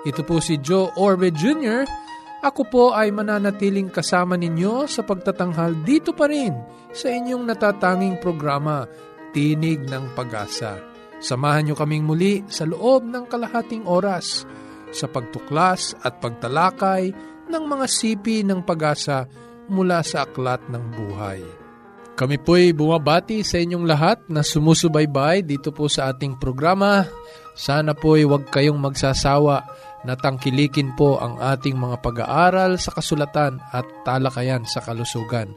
Ito po si Joe Orbe Jr., ako po ay mananatiling kasama ninyo sa pagtatanghal dito pa rin sa inyong natatanging programa, Tinig ng Pag-asa. Samahan nyo kaming muli sa loob ng kalahating oras sa pagtuklas at pagtalakay ng mga sipi ng pag-asa mula sa aklat ng buhay. Kami po'y bumabati sa inyong lahat na sumusubaybay dito po sa ating programa. Sana po'y huwag kayong magsasawa natangkilikin po ang ating mga pag-aaral sa kasulatan at talakayan sa kalusugan.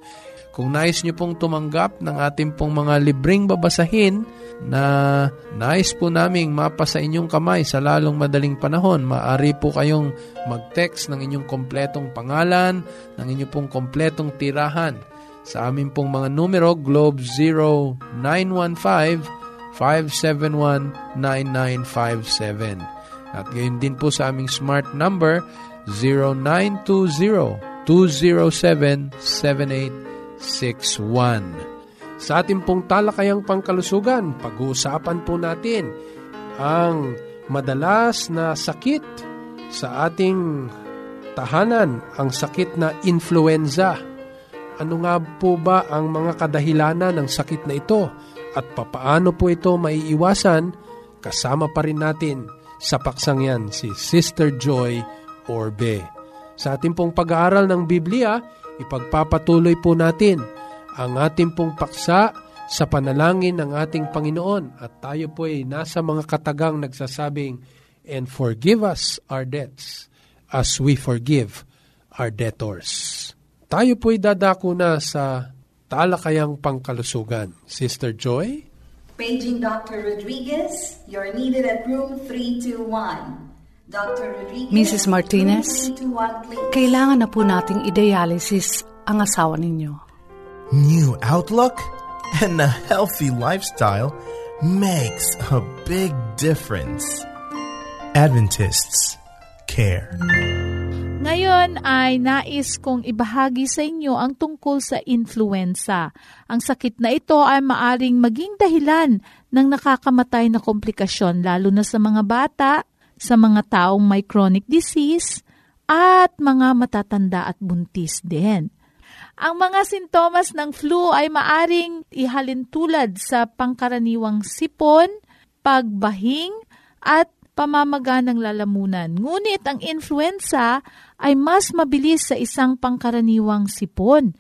Kung nais nyo pong tumanggap ng ating pong mga libreng babasahin na nais po naming mapa sa inyong kamay sa lalong madaling panahon, maaari po kayong mag-text ng inyong kompletong pangalan, ng inyong pong kompletong tirahan sa aming pong mga numero Globe 0915 571 9957 at gayon din po sa aming smart number 0920-207-7861. Sa ating pong talakayang pangkalusugan, pag-uusapan po natin ang madalas na sakit sa ating tahanan, ang sakit na influenza. Ano nga po ba ang mga kadahilanan ng sakit na ito at papaano po ito maiiwasan? Kasama pa rin natin sa paksang yan si Sister Joy Orbe. Sa ating pong pag-aaral ng Biblia, ipagpapatuloy po natin ang ating pong paksa sa panalangin ng ating Panginoon at tayo po ay nasa mga katagang nagsasabing, And forgive us our debts as we forgive our debtors. Tayo po ay dadako na sa talakayang pangkalusugan. Sister Joy? Paging Dr. Rodriguez, you're needed at room 321. Dr. Rodriguez, Mrs. Martinez, kailangan na po nating i-dialysis ang asawa ninyo. New outlook and a healthy lifestyle makes a big difference. Adventists care. Ngayon ay nais kong ibahagi sa inyo ang tungkol sa influenza. Ang sakit na ito ay maaring maging dahilan ng nakakamatay na komplikasyon lalo na sa mga bata, sa mga taong may chronic disease, at mga matatanda at buntis din. Ang mga sintomas ng flu ay maaring ihalin tulad sa pangkaraniwang sipon, pagbahing, at pamamaga ng lalamunan. Ngunit ang influenza ay mas mabilis sa isang pangkaraniwang sipon.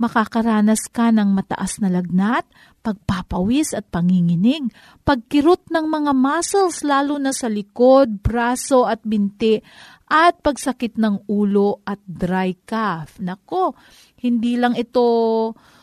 Makakaranas ka ng mataas na lagnat, pagpapawis at panginginig, pagkirot ng mga muscles lalo na sa likod, braso at binti, at pagsakit ng ulo at dry cough. Nako, hindi lang ito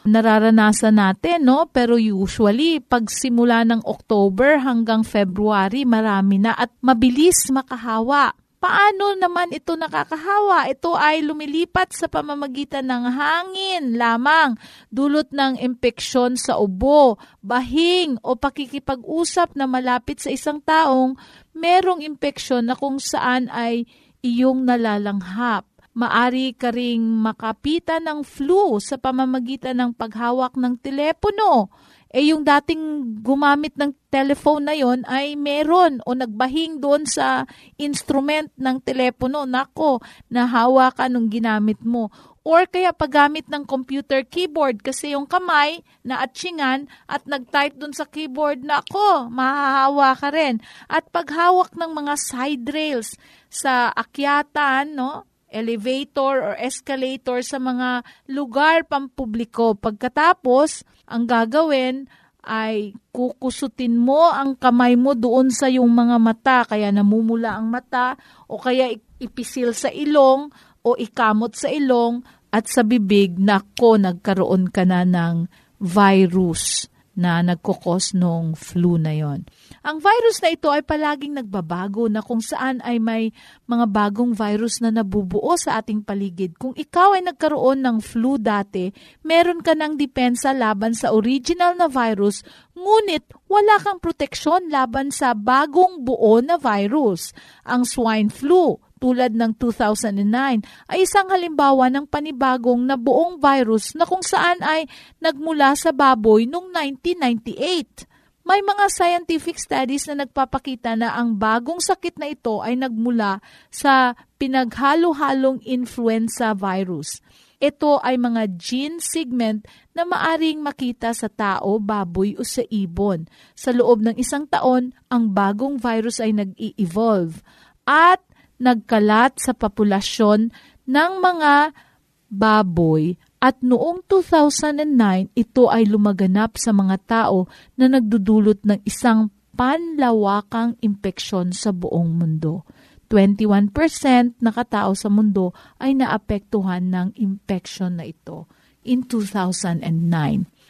nararanasan natin, no? Pero usually, pag simula ng October hanggang February, marami na at mabilis makahawa. Paano naman ito nakakahawa? Ito ay lumilipat sa pamamagitan ng hangin lamang, dulot ng impeksyon sa ubo, bahing o pakikipag-usap na malapit sa isang taong merong impeksyon na kung saan ay iyong nalalanghap. Maari ka ring makapitan ng flu sa pamamagitan ng paghawak ng telepono eh yung dating gumamit ng telephone na yon ay meron o nagbahing doon sa instrument ng telepono. Nako, nahawa ka nung ginamit mo. Or kaya paggamit ng computer keyboard kasi yung kamay na atsingan at nag-type doon sa keyboard, nako, mahahawa ka rin. At paghawak ng mga side rails sa akyatan, no? Elevator or escalator sa mga lugar pampubliko. Pagkatapos, ang gagawin ay kukusutin mo ang kamay mo doon sa yung mga mata, kaya namumula ang mata, o kaya ipisil sa ilong, o ikamot sa ilong, at sa bibig, nako, nagkaroon ka na ng virus. Na nagkukos nung flu na yon. Ang virus na ito ay palaging nagbabago na kung saan ay may mga bagong virus na nabubuo sa ating paligid. Kung ikaw ay nagkaroon ng flu dati, meron ka ng depensa laban sa original na virus, ngunit wala kang proteksyon laban sa bagong buo na virus, ang swine flu tulad ng 2009 ay isang halimbawa ng panibagong na buong virus na kung saan ay nagmula sa baboy noong 1998. May mga scientific studies na nagpapakita na ang bagong sakit na ito ay nagmula sa pinaghalo-halong influenza virus. Ito ay mga gene segment na maaring makita sa tao, baboy o sa ibon. Sa loob ng isang taon, ang bagong virus ay nag-i-evolve at nagkalat sa populasyon ng mga baboy at noong 2009 ito ay lumaganap sa mga tao na nagdudulot ng isang panlawakang impeksyon sa buong mundo. 21% na katao sa mundo ay naapektuhan ng impeksyon na ito in 2009.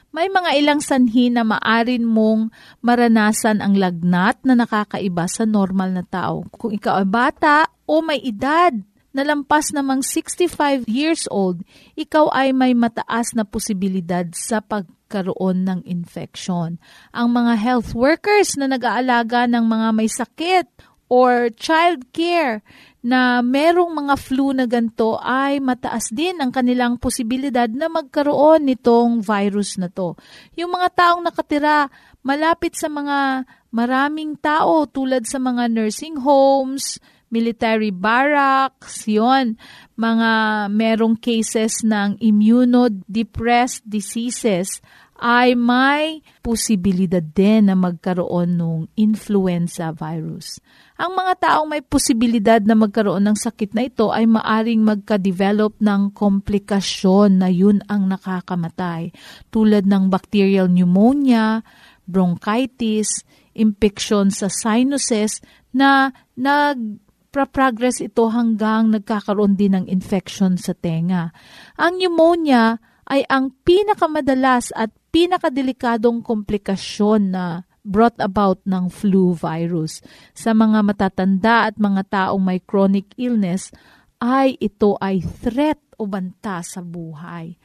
May mga ilang sanhi na maarin mong maranasan ang lagnat na nakakaiba sa normal na tao. Kung ikaw ay bata o may edad na lampas namang 65 years old, ikaw ay may mataas na posibilidad sa pagkaroon ng infection. Ang mga health workers na nag-aalaga ng mga may sakit or child care na merong mga flu na ganito ay mataas din ang kanilang posibilidad na magkaroon nitong virus na to. Yung mga taong nakatira malapit sa mga maraming tao tulad sa mga nursing homes, military barracks, yon mga merong cases ng immunodepressed diseases ay may posibilidad din na magkaroon ng influenza virus. Ang mga taong may posibilidad na magkaroon ng sakit na ito ay maaring magka-develop ng komplikasyon na yun ang nakakamatay tulad ng bacterial pneumonia, bronchitis, infection sa sinuses na nag progress ito hanggang nagkakaroon din ng infection sa tenga. Ang pneumonia ay ang pinakamadalas at pinakadelikadong komplikasyon na brought about ng flu virus. Sa mga matatanda at mga taong may chronic illness, ay ito ay threat o banta sa buhay.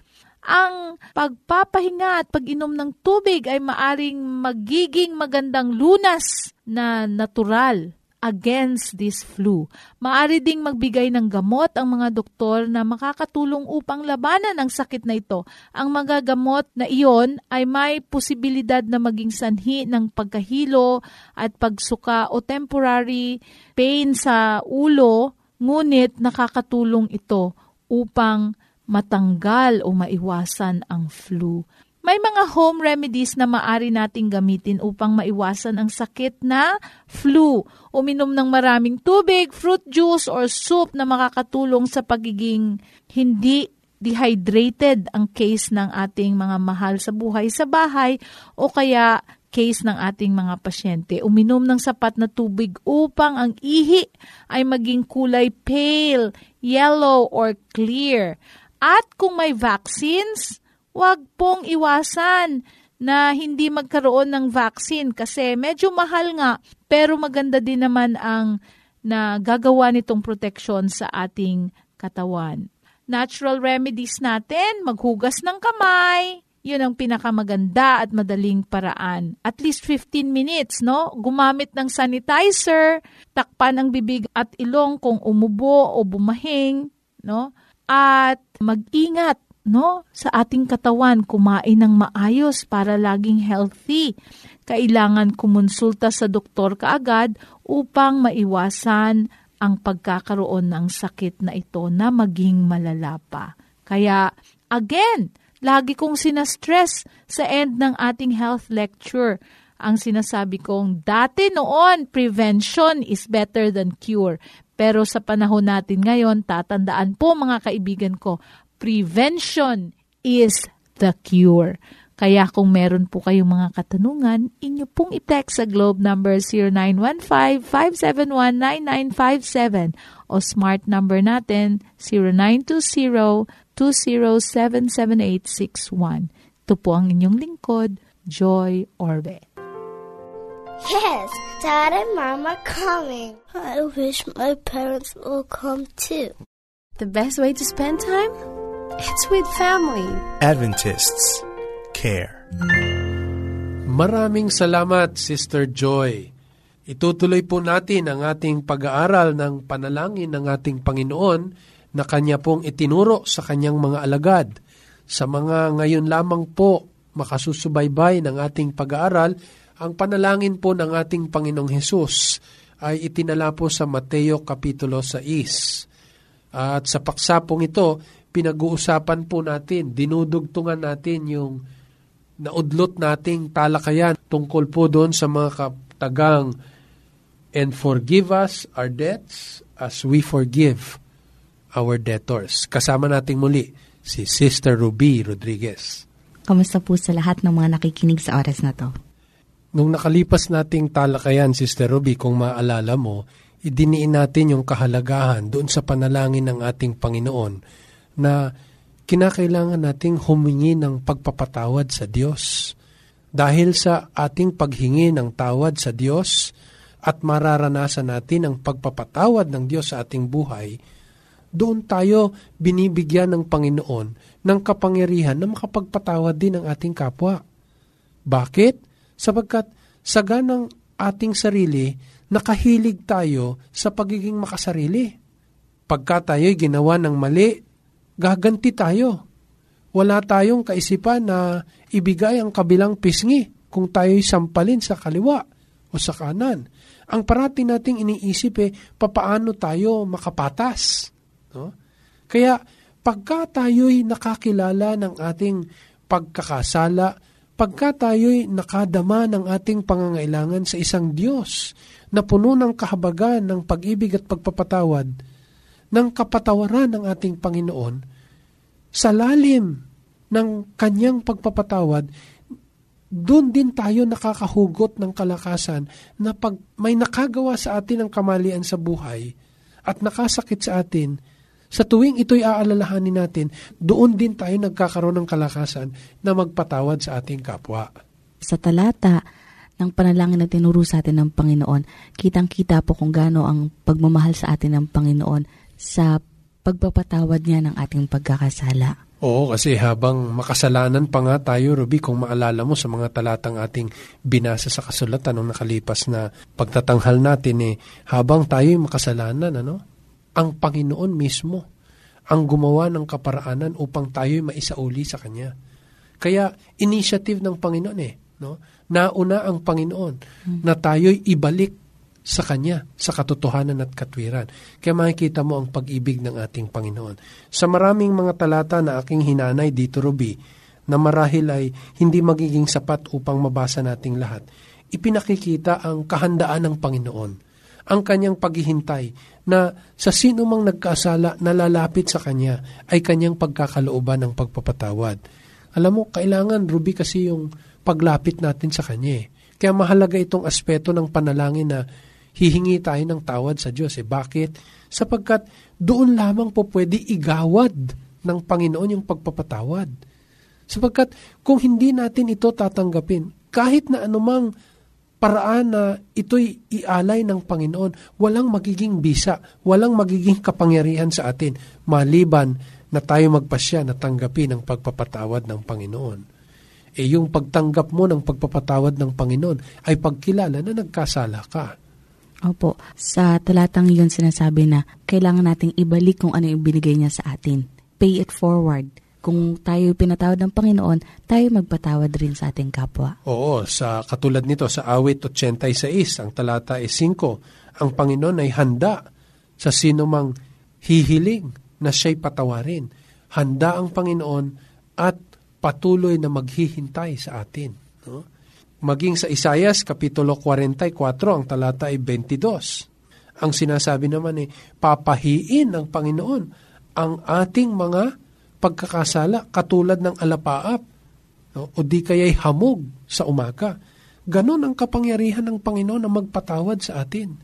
Ang pagpapahinga at pag-inom ng tubig ay maaring magiging magandang lunas na natural against this flu. Maari ding magbigay ng gamot ang mga doktor na makakatulong upang labanan ang sakit na ito. Ang mga gamot na iyon ay may posibilidad na maging sanhi ng pagkahilo at pagsuka o temporary pain sa ulo, ngunit nakakatulong ito upang matanggal o maiwasan ang flu. May mga home remedies na maari nating gamitin upang maiwasan ang sakit na flu. Uminom ng maraming tubig, fruit juice, or soup na makakatulong sa pagiging hindi dehydrated ang case ng ating mga mahal sa buhay sa bahay o kaya case ng ating mga pasyente. Uminom ng sapat na tubig upang ang ihi ay maging kulay pale, yellow, or clear. At kung may vaccines, wag pong iwasan na hindi magkaroon ng vaccine kasi medyo mahal nga pero maganda din naman ang na gagawa nitong proteksyon sa ating katawan. Natural remedies natin, maghugas ng kamay, yun ang pinakamaganda at madaling paraan. At least 15 minutes, no? Gumamit ng sanitizer, takpan ang bibig at ilong kung umubo o bumahing, no? At mag-ingat no, sa ating katawan, kumain ng maayos para laging healthy. Kailangan kumonsulta sa doktor kaagad upang maiwasan ang pagkakaroon ng sakit na ito na maging malala pa. Kaya, again, lagi kong sinastress sa end ng ating health lecture ang sinasabi kong dati noon, prevention is better than cure. Pero sa panahon natin ngayon, tatandaan po mga kaibigan ko, prevention is the cure. Kaya kung meron po kayong mga katanungan, inyo pong i-text sa globe number 0915-571-9957 o smart number natin 0920-2077861. Ito po ang inyong lingkod, Joy Orbe. Yes, Dad and Mom are coming. I wish my parents will come too. The best way to spend time? It's with family. Adventists care. Maraming salamat, Sister Joy. Itutuloy po natin ang ating pag-aaral ng panalangin ng ating Panginoon na Kanya pong itinuro sa Kanyang mga alagad. Sa mga ngayon lamang po makasusubaybay ng ating pag-aaral, ang panalangin po ng ating Panginoong Hesus ay itinala po sa Mateo Kapitulo 6. At sa paksapong ito, pinag-uusapan po natin, dinudugtungan natin yung naudlot nating talakayan tungkol po doon sa mga katagang and forgive us our debts as we forgive our debtors. Kasama nating muli si Sister Ruby Rodriguez. Kamusta po sa lahat ng mga nakikinig sa oras na to? Nung nakalipas nating talakayan, Sister Ruby, kung maalala mo, idiniin natin yung kahalagahan doon sa panalangin ng ating Panginoon na kinakailangan nating humingi ng pagpapatawad sa Diyos. Dahil sa ating paghingi ng tawad sa Diyos, at mararanasan natin ang pagpapatawad ng Diyos sa ating buhay, doon tayo binibigyan ng Panginoon ng kapangyarihan na makapagpatawad din ng ating kapwa. Bakit? Sapagkat sa ganang ating sarili, nakahilig tayo sa pagiging makasarili. Pagka tayo'y ginawa ng mali, gaganti tayo. Wala tayong kaisipan na ibigay ang kabilang pisngi kung tayo'y sampalin sa kaliwa o sa kanan. Ang parati nating iniisip eh, papaano tayo makapatas. No? Kaya pagka tayo'y nakakilala ng ating pagkakasala, pagka tayo'y nakadama ng ating pangangailangan sa isang Diyos na puno ng kahabagan ng pag-ibig at pagpapatawad, ng kapatawaran ng ating Panginoon, sa lalim ng kanyang pagpapatawad, doon din tayo nakakahugot ng kalakasan na pag may nakagawa sa atin ng kamalian sa buhay at nakasakit sa atin, sa tuwing ito'y aalalahanin natin, doon din tayo nagkakaroon ng kalakasan na magpatawad sa ating kapwa. Sa talata ng panalangin na tinuro sa atin ng Panginoon, kitang-kita po kung gaano ang pagmamahal sa atin ng Panginoon sa pagpapatawad niya ng ating pagkakasala. Oo, kasi habang makasalanan pa nga tayo, Ruby, kung maalala mo sa mga talatang ating binasa sa kasulatan nung nakalipas na pagtatanghal natin, eh, habang tayo'y makasalanan, ano? Ang Panginoon mismo ang gumawa ng kaparaanan upang tayo'y maisauli sa Kanya. Kaya, initiative ng Panginoon eh, no? Nauna ang Panginoon hmm. na tayo'y ibalik sa Kanya, sa katotohanan at katwiran. Kaya makikita mo ang pag-ibig ng ating Panginoon. Sa maraming mga talata na aking hinanay dito, Ruby, na marahil ay hindi magiging sapat upang mabasa nating lahat, ipinakikita ang kahandaan ng Panginoon, ang kanyang paghihintay na sa sino mang nagkasala na lalapit sa kanya ay kanyang pagkakalooban ng pagpapatawad. Alam mo, kailangan, Ruby, kasi yung paglapit natin sa kanya. Eh. Kaya mahalaga itong aspeto ng panalangin na hihingi tayo ng tawad sa Diyos. Eh. Bakit? Sapagkat doon lamang po pwede igawad ng Panginoon yung pagpapatawad. Sapagkat kung hindi natin ito tatanggapin, kahit na anumang paraan na ito'y ialay ng Panginoon, walang magiging bisa, walang magiging kapangyarihan sa atin, maliban na tayo magpasya na tanggapin ang pagpapatawad ng Panginoon. E yung pagtanggap mo ng pagpapatawad ng Panginoon ay pagkilala na nagkasala ka. Opo, sa talatang yun sinasabi na kailangan nating ibalik kung ano yung binigay niya sa atin. Pay it forward. Kung tayo pinatawad ng Panginoon, tayo magpatawad rin sa ating kapwa. Oo, sa katulad nito sa awit 86, ang talata ay 5, ang Panginoon ay handa sa sino mang hihiling na siya'y patawarin. Handa ang Panginoon at patuloy na maghihintay sa atin. No? Maging sa Isayas, Kapitulo 44, ang talata ay 22. Ang sinasabi naman ay, papahiin ng Panginoon ang ating mga pagkakasala katulad ng alapaap no? o di kaya'y hamog sa umaga. Ganon ang kapangyarihan ng Panginoon na magpatawad sa atin.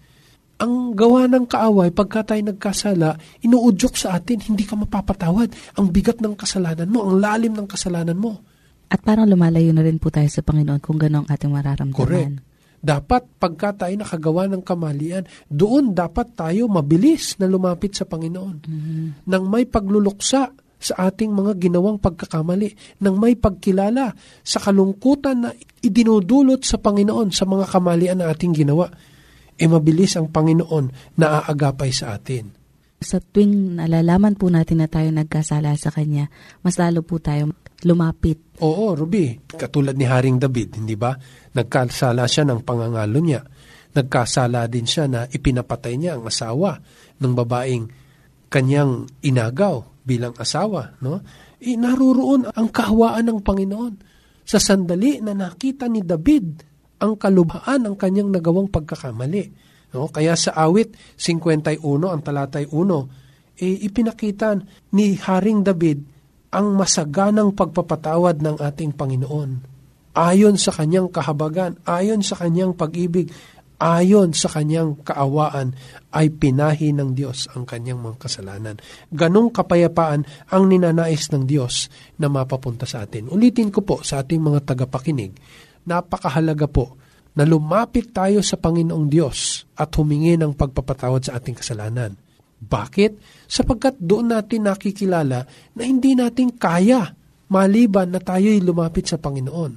Ang gawa ng kaaway, pagka tayo nagkasala, inuudyok sa atin, hindi ka mapapatawad. Ang bigat ng kasalanan mo, ang lalim ng kasalanan mo. At parang lumalayo na rin po tayo sa Panginoon kung gano'ng ating mararamdaman. Correct. Dapat pagka tayo nakagawa ng kamalian, doon dapat tayo mabilis na lumapit sa Panginoon. Mm-hmm. Nang may pagluluksa sa ating mga ginawang pagkakamali, nang may pagkilala sa kalungkutan na idinudulot sa Panginoon sa mga kamalian na ating ginawa, e mabilis ang Panginoon na aagapay sa atin. Sa tuwing nalalaman po natin na tayo nagkasala sa Kanya, mas lalo po tayo lumapit. Oo, Ruby. Katulad ni Haring David, hindi ba? Nagkasala siya ng pangangalo niya. Nagkasala din siya na ipinapatay niya ang asawa ng babaeng kanyang inagaw bilang asawa. No? E, naruroon ang kahawaan ng Panginoon. Sa sandali na nakita ni David ang kalubhaan ng kanyang nagawang pagkakamali. No? Kaya sa awit 51, ang talatay 1, e, ipinakita ni Haring David ang masaganang pagpapatawad ng ating Panginoon. Ayon sa kanyang kahabagan, ayon sa kanyang pag-ibig, ayon sa kanyang kaawaan, ay pinahi ng Diyos ang kanyang mga kasalanan. Ganong kapayapaan ang ninanais ng Diyos na mapapunta sa atin. Ulitin ko po sa ating mga tagapakinig, napakahalaga po na lumapit tayo sa Panginoong Diyos at humingi ng pagpapatawad sa ating kasalanan. Bakit? Sapagkat doon natin nakikilala na hindi natin kaya maliban na tayo'y lumapit sa Panginoon.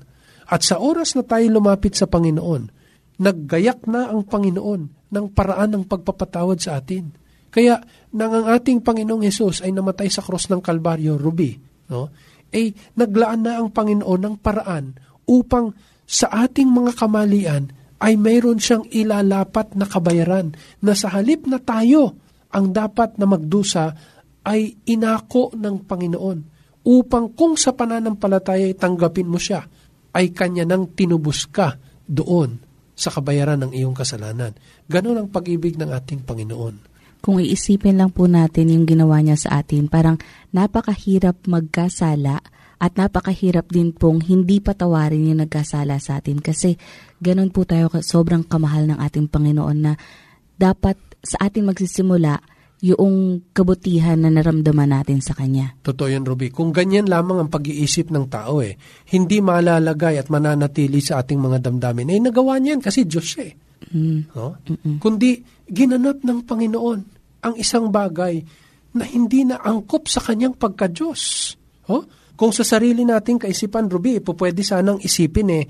At sa oras na tayo lumapit sa Panginoon, naggayak na ang Panginoon ng paraan ng pagpapatawad sa atin. Kaya nang ang ating Panginoong Yesus ay namatay sa cross ng Kalbaryo, Ruby, no? ay naglaan na ang Panginoon ng paraan upang sa ating mga kamalian ay mayroon siyang ilalapat na kabayaran na sa halip na tayo ang dapat na magdusa ay inako ng Panginoon upang kung sa pananampalataya ay tanggapin mo siya, ay kanya nang tinubos ka doon sa kabayaran ng iyong kasalanan. Ganon ang pag-ibig ng ating Panginoon. Kung iisipin lang po natin yung ginawa niya sa atin, parang napakahirap magkasala at napakahirap din pong hindi patawarin yung nagkasala sa atin kasi ganon po tayo sobrang kamahal ng ating Panginoon na dapat sa atin magsisimula yung kabutihan na naramdaman natin sa Kanya. Totoo yan, Ruby. Kung ganyan lamang ang pag-iisip ng tao eh, hindi malalagay at mananatili sa ating mga damdamin. Eh, nagawa niyan kasi Diyos eh. Mm. No? Kundi ginanap ng Panginoon ang isang bagay na hindi na angkop sa kanyang pagka-Diyos. Oh? Kung sa sarili nating kaisipan, Ruby, po pwede sanang isipin eh,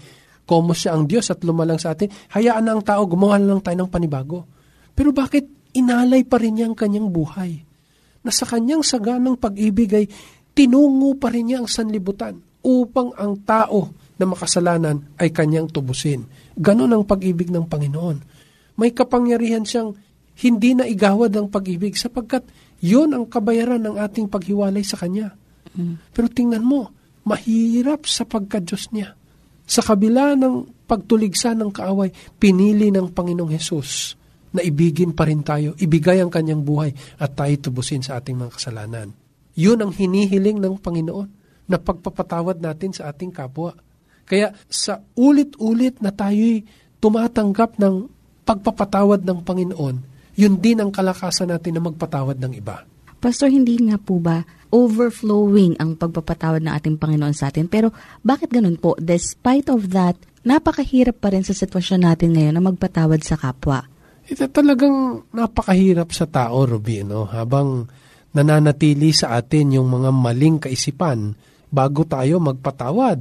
komo siya ang Diyos at lumalang sa atin, hayaan na ang tao, gumawa lang tayo ng panibago. Pero bakit inalay pa rin niya ang kanyang buhay? Na sa kanyang saganang pag-ibig ay tinungo pa rin niya ang sanlibutan upang ang tao na makasalanan ay kanyang tubusin. Ganon ang pag-ibig ng Panginoon. May kapangyarihan siyang hindi na igawad ang pag-ibig sapagkat yon ang kabayaran ng ating paghiwalay sa Kanya. Pero tingnan mo, mahirap sa pagka-Diyos niya. Sa kabila ng pagtuligsa ng kaaway, pinili ng Panginoong Hesus na ibigin pa rin tayo, ibigay ang kanyang buhay at tayo tubusin sa ating mga kasalanan. Yun ang hinihiling ng Panginoon na pagpapatawad natin sa ating kapwa. Kaya sa ulit-ulit na tayo'y tumatanggap ng pagpapatawad ng Panginoon, yun din ang kalakasan natin na magpatawad ng iba. Pastor, hindi nga po ba overflowing ang pagpapatawad ng ating Panginoon sa atin? Pero bakit ganun po? Despite of that, napakahirap pa rin sa sitwasyon natin ngayon na magpatawad sa kapwa. Ito talagang napakahirap sa tao, Ruby, no? Habang nananatili sa atin yung mga maling kaisipan bago tayo magpatawad.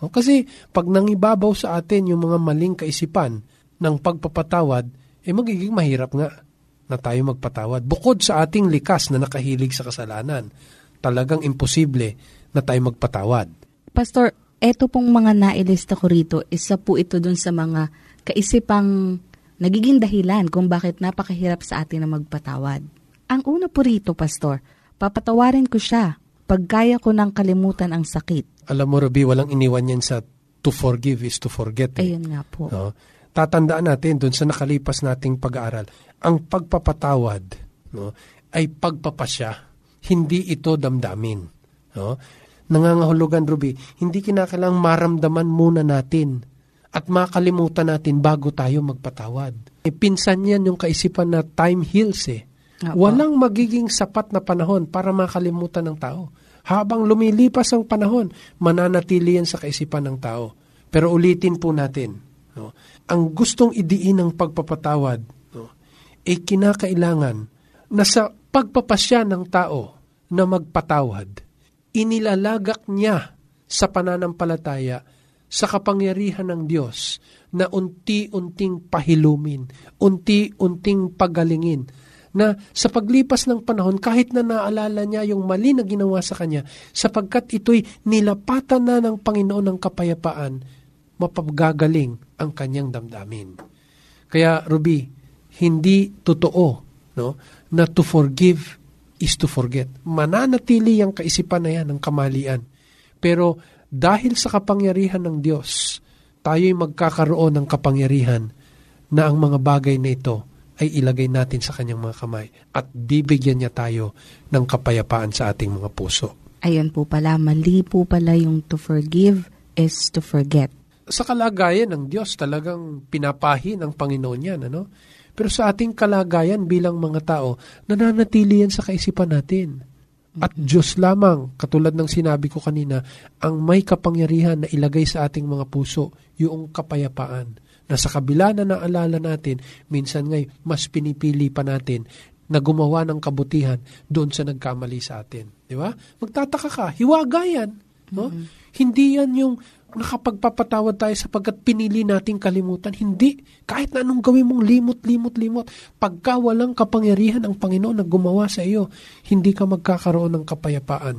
No? Kasi pag nangibabaw sa atin yung mga maling kaisipan ng pagpapatawad, eh magiging mahirap nga na tayo magpatawad. Bukod sa ating likas na nakahilig sa kasalanan, talagang imposible na tayo magpatawad. Pastor, eto pong mga nailista ko rito, isa po ito dun sa mga kaisipang nagiging dahilan kung bakit napakahirap sa atin na magpatawad. Ang una po rito, Pastor, papatawarin ko siya pag kaya ko nang kalimutan ang sakit. Alam mo, Ruby, walang iniwan yan sa to forgive is to forget. Eh. Ayun nga po. No? Tatandaan natin dun sa nakalipas nating pag-aaral, ang pagpapatawad no, ay pagpapasya, hindi ito damdamin. No? Nangangahulugan, Ruby, hindi kinakailang maramdaman muna natin at makalimutan natin bago tayo magpatawad. E, pinsan yan yung kaisipan na time heals eh. Opo. Walang magiging sapat na panahon para makalimutan ng tao. Habang lumilipas ang panahon, mananatili yan sa kaisipan ng tao. Pero ulitin po natin, no? ang gustong idiin ng pagpapatawad no? ay kinakailangan na sa pagpapasya ng tao na magpatawad, inilalagak niya sa pananampalataya sa kapangyarihan ng Diyos na unti-unting pahilumin, unti-unting pagalingin, na sa paglipas ng panahon, kahit na naalala niya yung mali na ginawa sa kanya, sapagkat ito'y nilapatan na ng Panginoon ng kapayapaan, mapagagaling ang kanyang damdamin. Kaya, Ruby, hindi totoo no, na to forgive is to forget. Mananatili ang kaisipan na yan ng kamalian. Pero dahil sa kapangyarihan ng Diyos, tayo'y magkakaroon ng kapangyarihan na ang mga bagay na ito ay ilagay natin sa kanyang mga kamay at bibigyan niya tayo ng kapayapaan sa ating mga puso. Ayun po pala, mali po pala yung to forgive is to forget. Sa kalagayan ng Diyos, talagang pinapahi ng Panginoon yan. Ano? Pero sa ating kalagayan bilang mga tao, nananatili yan sa kaisipan natin. At Diyos lamang, katulad ng sinabi ko kanina, ang may kapangyarihan na ilagay sa ating mga puso yung kapayapaan. Na sa kabila na naalala natin, minsan ngay mas pinipili pa natin na gumawa ng kabutihan doon sa nagkamali sa atin. Di ba? Magtataka ka, hiwaga yan. No? Mm-hmm. Hindi yan yung nakapagpapatawad tayo sapagkat pinili nating kalimutan. Hindi. Kahit na anong gawin mong limot, limot, limot. Pagka walang kapangyarihan ang Panginoon na gumawa sa iyo, hindi ka magkakaroon ng kapayapaan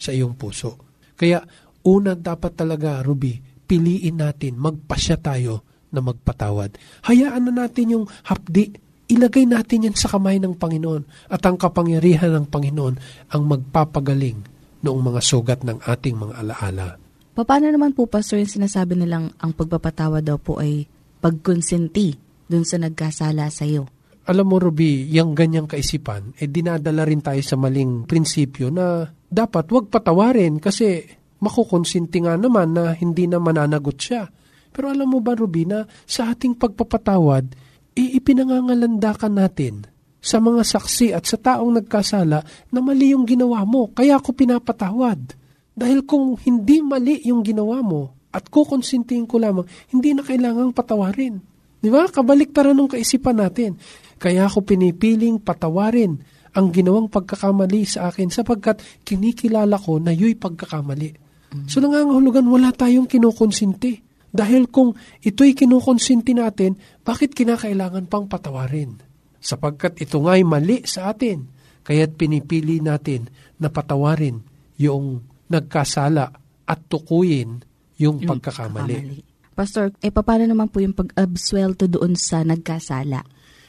sa iyong puso. Kaya, una dapat talaga, Ruby, piliin natin, magpasya tayo na magpatawad. Hayaan na natin yung hapdi. Ilagay natin yan sa kamay ng Panginoon at ang kapangyarihan ng Panginoon ang magpapagaling noong mga sugat ng ating mga alaala. Paano naman po, Pastor, yung sinasabi nilang ang pagpapatawa daw po ay pagkonsenti dun sa nagkasala sa iyo? Alam mo, Ruby, yung ganyang kaisipan, eh dinadala rin tayo sa maling prinsipyo na dapat wag patawarin kasi makukonsinti nga naman na hindi na mananagot siya. Pero alam mo ba, Ruby, na sa ating pagpapatawad, iipinangangalandakan natin sa mga saksi at sa taong nagkasala na mali yung ginawa mo, kaya ako pinapatawad. Dahil kung hindi mali yung ginawa mo at kukonsintihin ko lamang, hindi na kailangang patawarin. Di ba? Kabalik para nung kaisipan natin. Kaya ako pinipiling patawarin ang ginawang pagkakamali sa akin sapagkat kinikilala ko na yu'y pagkakamali. Mm-hmm. So nangangahulugan, wala tayong kinukonsinti. Dahil kung ito'y kinukonsinti natin, bakit kinakailangan pang patawarin? Sapagkat ito nga'y mali sa atin, kaya't pinipili natin na patawarin yung nagkasala at tukuyin yung, yung pagkakamali. pagkakamali. Pastor, eh paano naman po yung pag-abswelto doon sa nagkasala?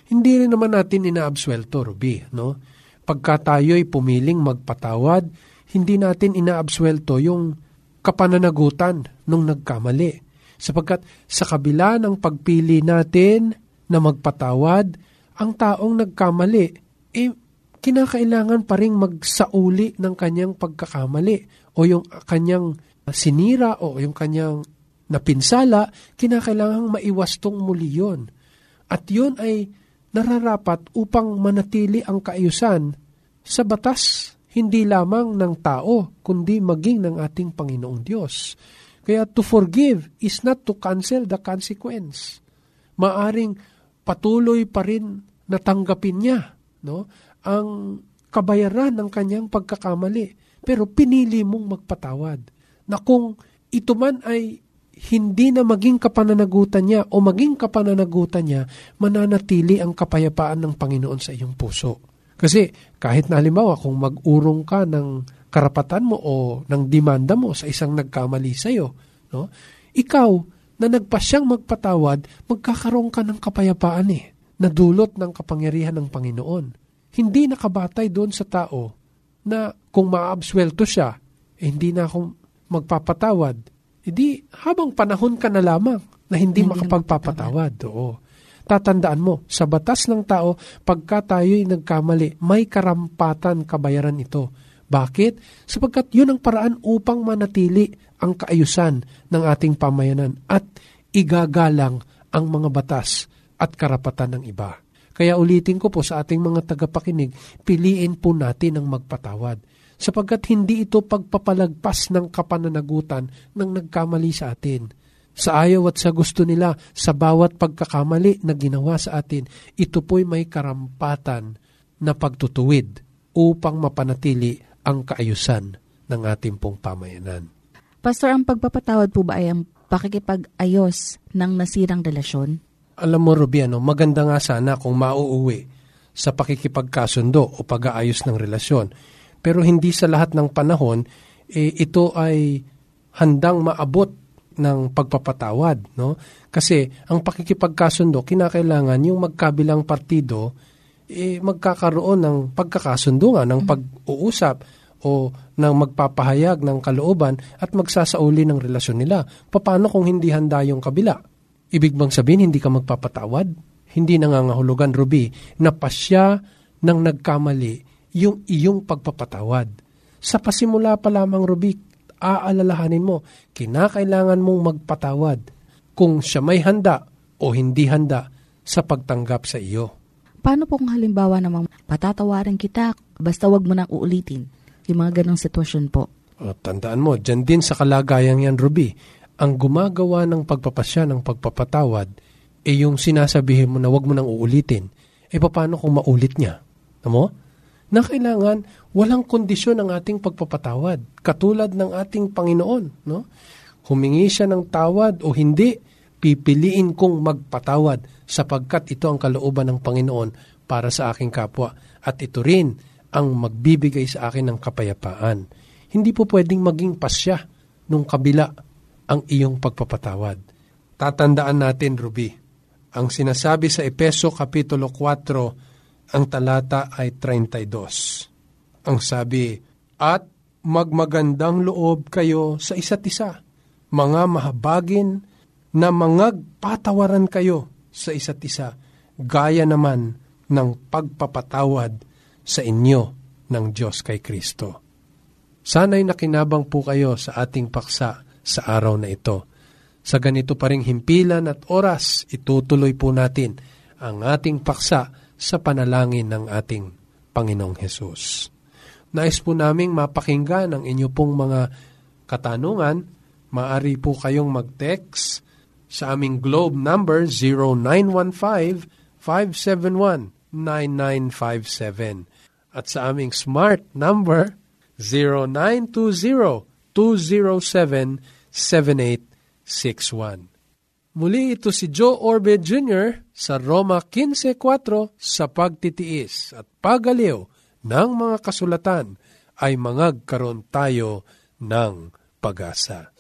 Hindi rin naman natin inaabswelto, Ruby. No? Pagka tayo'y pumiling magpatawad, hindi natin inaabswelto yung kapananagutan nung nagkamali. Sapagkat sa kabila ng pagpili natin na magpatawad, ang taong nagkamali, eh, kinakailangan pa rin magsauli ng kanyang pagkakamali o yung kanyang sinira o yung kanyang napinsala, kinakailangang maiwastong muli yon. At yun ay nararapat upang manatili ang kaayusan sa batas, hindi lamang ng tao, kundi maging ng ating Panginoong Diyos. Kaya to forgive is not to cancel the consequence. Maaring patuloy pa rin natanggapin niya no, ang kabayaran ng kanyang pagkakamali pero pinili mong magpatawad. Na kung ito man ay hindi na maging kapananagutan niya o maging kapananagutan niya, mananatili ang kapayapaan ng Panginoon sa iyong puso. Kasi kahit na halimbawa kung mag-urong ka ng karapatan mo o ng demanda mo sa isang nagkamali sa iyo, no? ikaw na nagpasyang magpatawad, magkakaroon ka ng kapayapaan eh, na dulot ng kapangyarihan ng Panginoon. Hindi nakabatay doon sa tao na kung maabswelto siya, eh, hindi na akong magpapatawad, edi habang panahon ka na lamang na hindi, hindi makapagpapatawad. Oo. Tatandaan mo, sa batas ng tao, pagka tayo'y nagkamali, may karampatan kabayaran ito. Bakit? Sapagkat yun ang paraan upang manatili ang kaayusan ng ating pamayanan at igagalang ang mga batas at karapatan ng iba. Kaya ulitin ko po sa ating mga tagapakinig, piliin po natin ang magpatawad sapagkat hindi ito pagpapalagpas ng kapananagutan ng nagkamali sa atin. Sa ayaw at sa gusto nila, sa bawat pagkakamali na ginawa sa atin, ito po'y may karampatan na pagtutuwid upang mapanatili ang kaayusan ng ating pong pamayanan. Pastor, ang pagpapatawad po ba ay ang pakikipag-ayos ng nasirang relasyon? Alam mo, Rubiano, maganda nga sana kung mauuwi sa pakikipagkasundo o pag-aayos ng relasyon. Pero hindi sa lahat ng panahon, eh, ito ay handang maabot ng pagpapatawad. No? Kasi ang pakikipagkasundo, kinakailangan yung magkabilang partido eh, magkakaroon ng pagkakasundo nga, ng pag-uusap o ng magpapahayag ng kalooban at magsasauli ng relasyon nila. Paano kung hindi handa yung kabila? Ibig bang sabihin hindi ka magpapatawad? Hindi nangangahulugan, Ruby, na pasya ng nagkamali yung iyong pagpapatawad. Sa pasimula pa lamang, Ruby, aalalahanin mo, kinakailangan mong magpatawad kung siya may handa o hindi handa sa pagtanggap sa iyo. Paano po kung halimbawa namang patatawarin kita, basta wag mo nang uulitin? Yung mga ganong sitwasyon po. O, tandaan mo, dyan din sa kalagayan yan, Ruby, ang gumagawa ng pagpapasya ng pagpapatawad, eh yung sinasabihin mo na wag mo nang uulitin, eh paano kung maulit niya? Amo? Na kailangan walang kondisyon ang ating pagpapatawad, katulad ng ating Panginoon. No? Humingi siya ng tawad o hindi, pipiliin kong magpatawad sapagkat ito ang kalooban ng Panginoon para sa aking kapwa. At ito rin ang magbibigay sa akin ng kapayapaan. Hindi po pwedeng maging pasya nung kabila ang iyong pagpapatawad. Tatandaan natin, Ruby, ang sinasabi sa Epeso Kapitulo 4, ang talata ay 32. Ang sabi, At magmagandang loob kayo sa isa't isa, mga mahabagin na mangagpatawaran kayo sa isa't isa, gaya naman ng pagpapatawad sa inyo ng Diyos kay Kristo. Sana'y nakinabang po kayo sa ating paksa sa araw na ito. Sa ganito pa ring himpilan at oras, itutuloy po natin ang ating paksa sa panalangin ng ating Panginoong Hesus. Nais po naming mapakinggan ang inyo pong mga katanungan. Maari po kayong mag-text sa aming globe number 0915 571 9957 at sa aming smart number 0920-207-7861. Muli ito si Joe Orbe Jr. sa Roma 15.4 sa pagtitiis at pagaliw ng mga kasulatan ay mangagkaroon tayo ng pag-asa.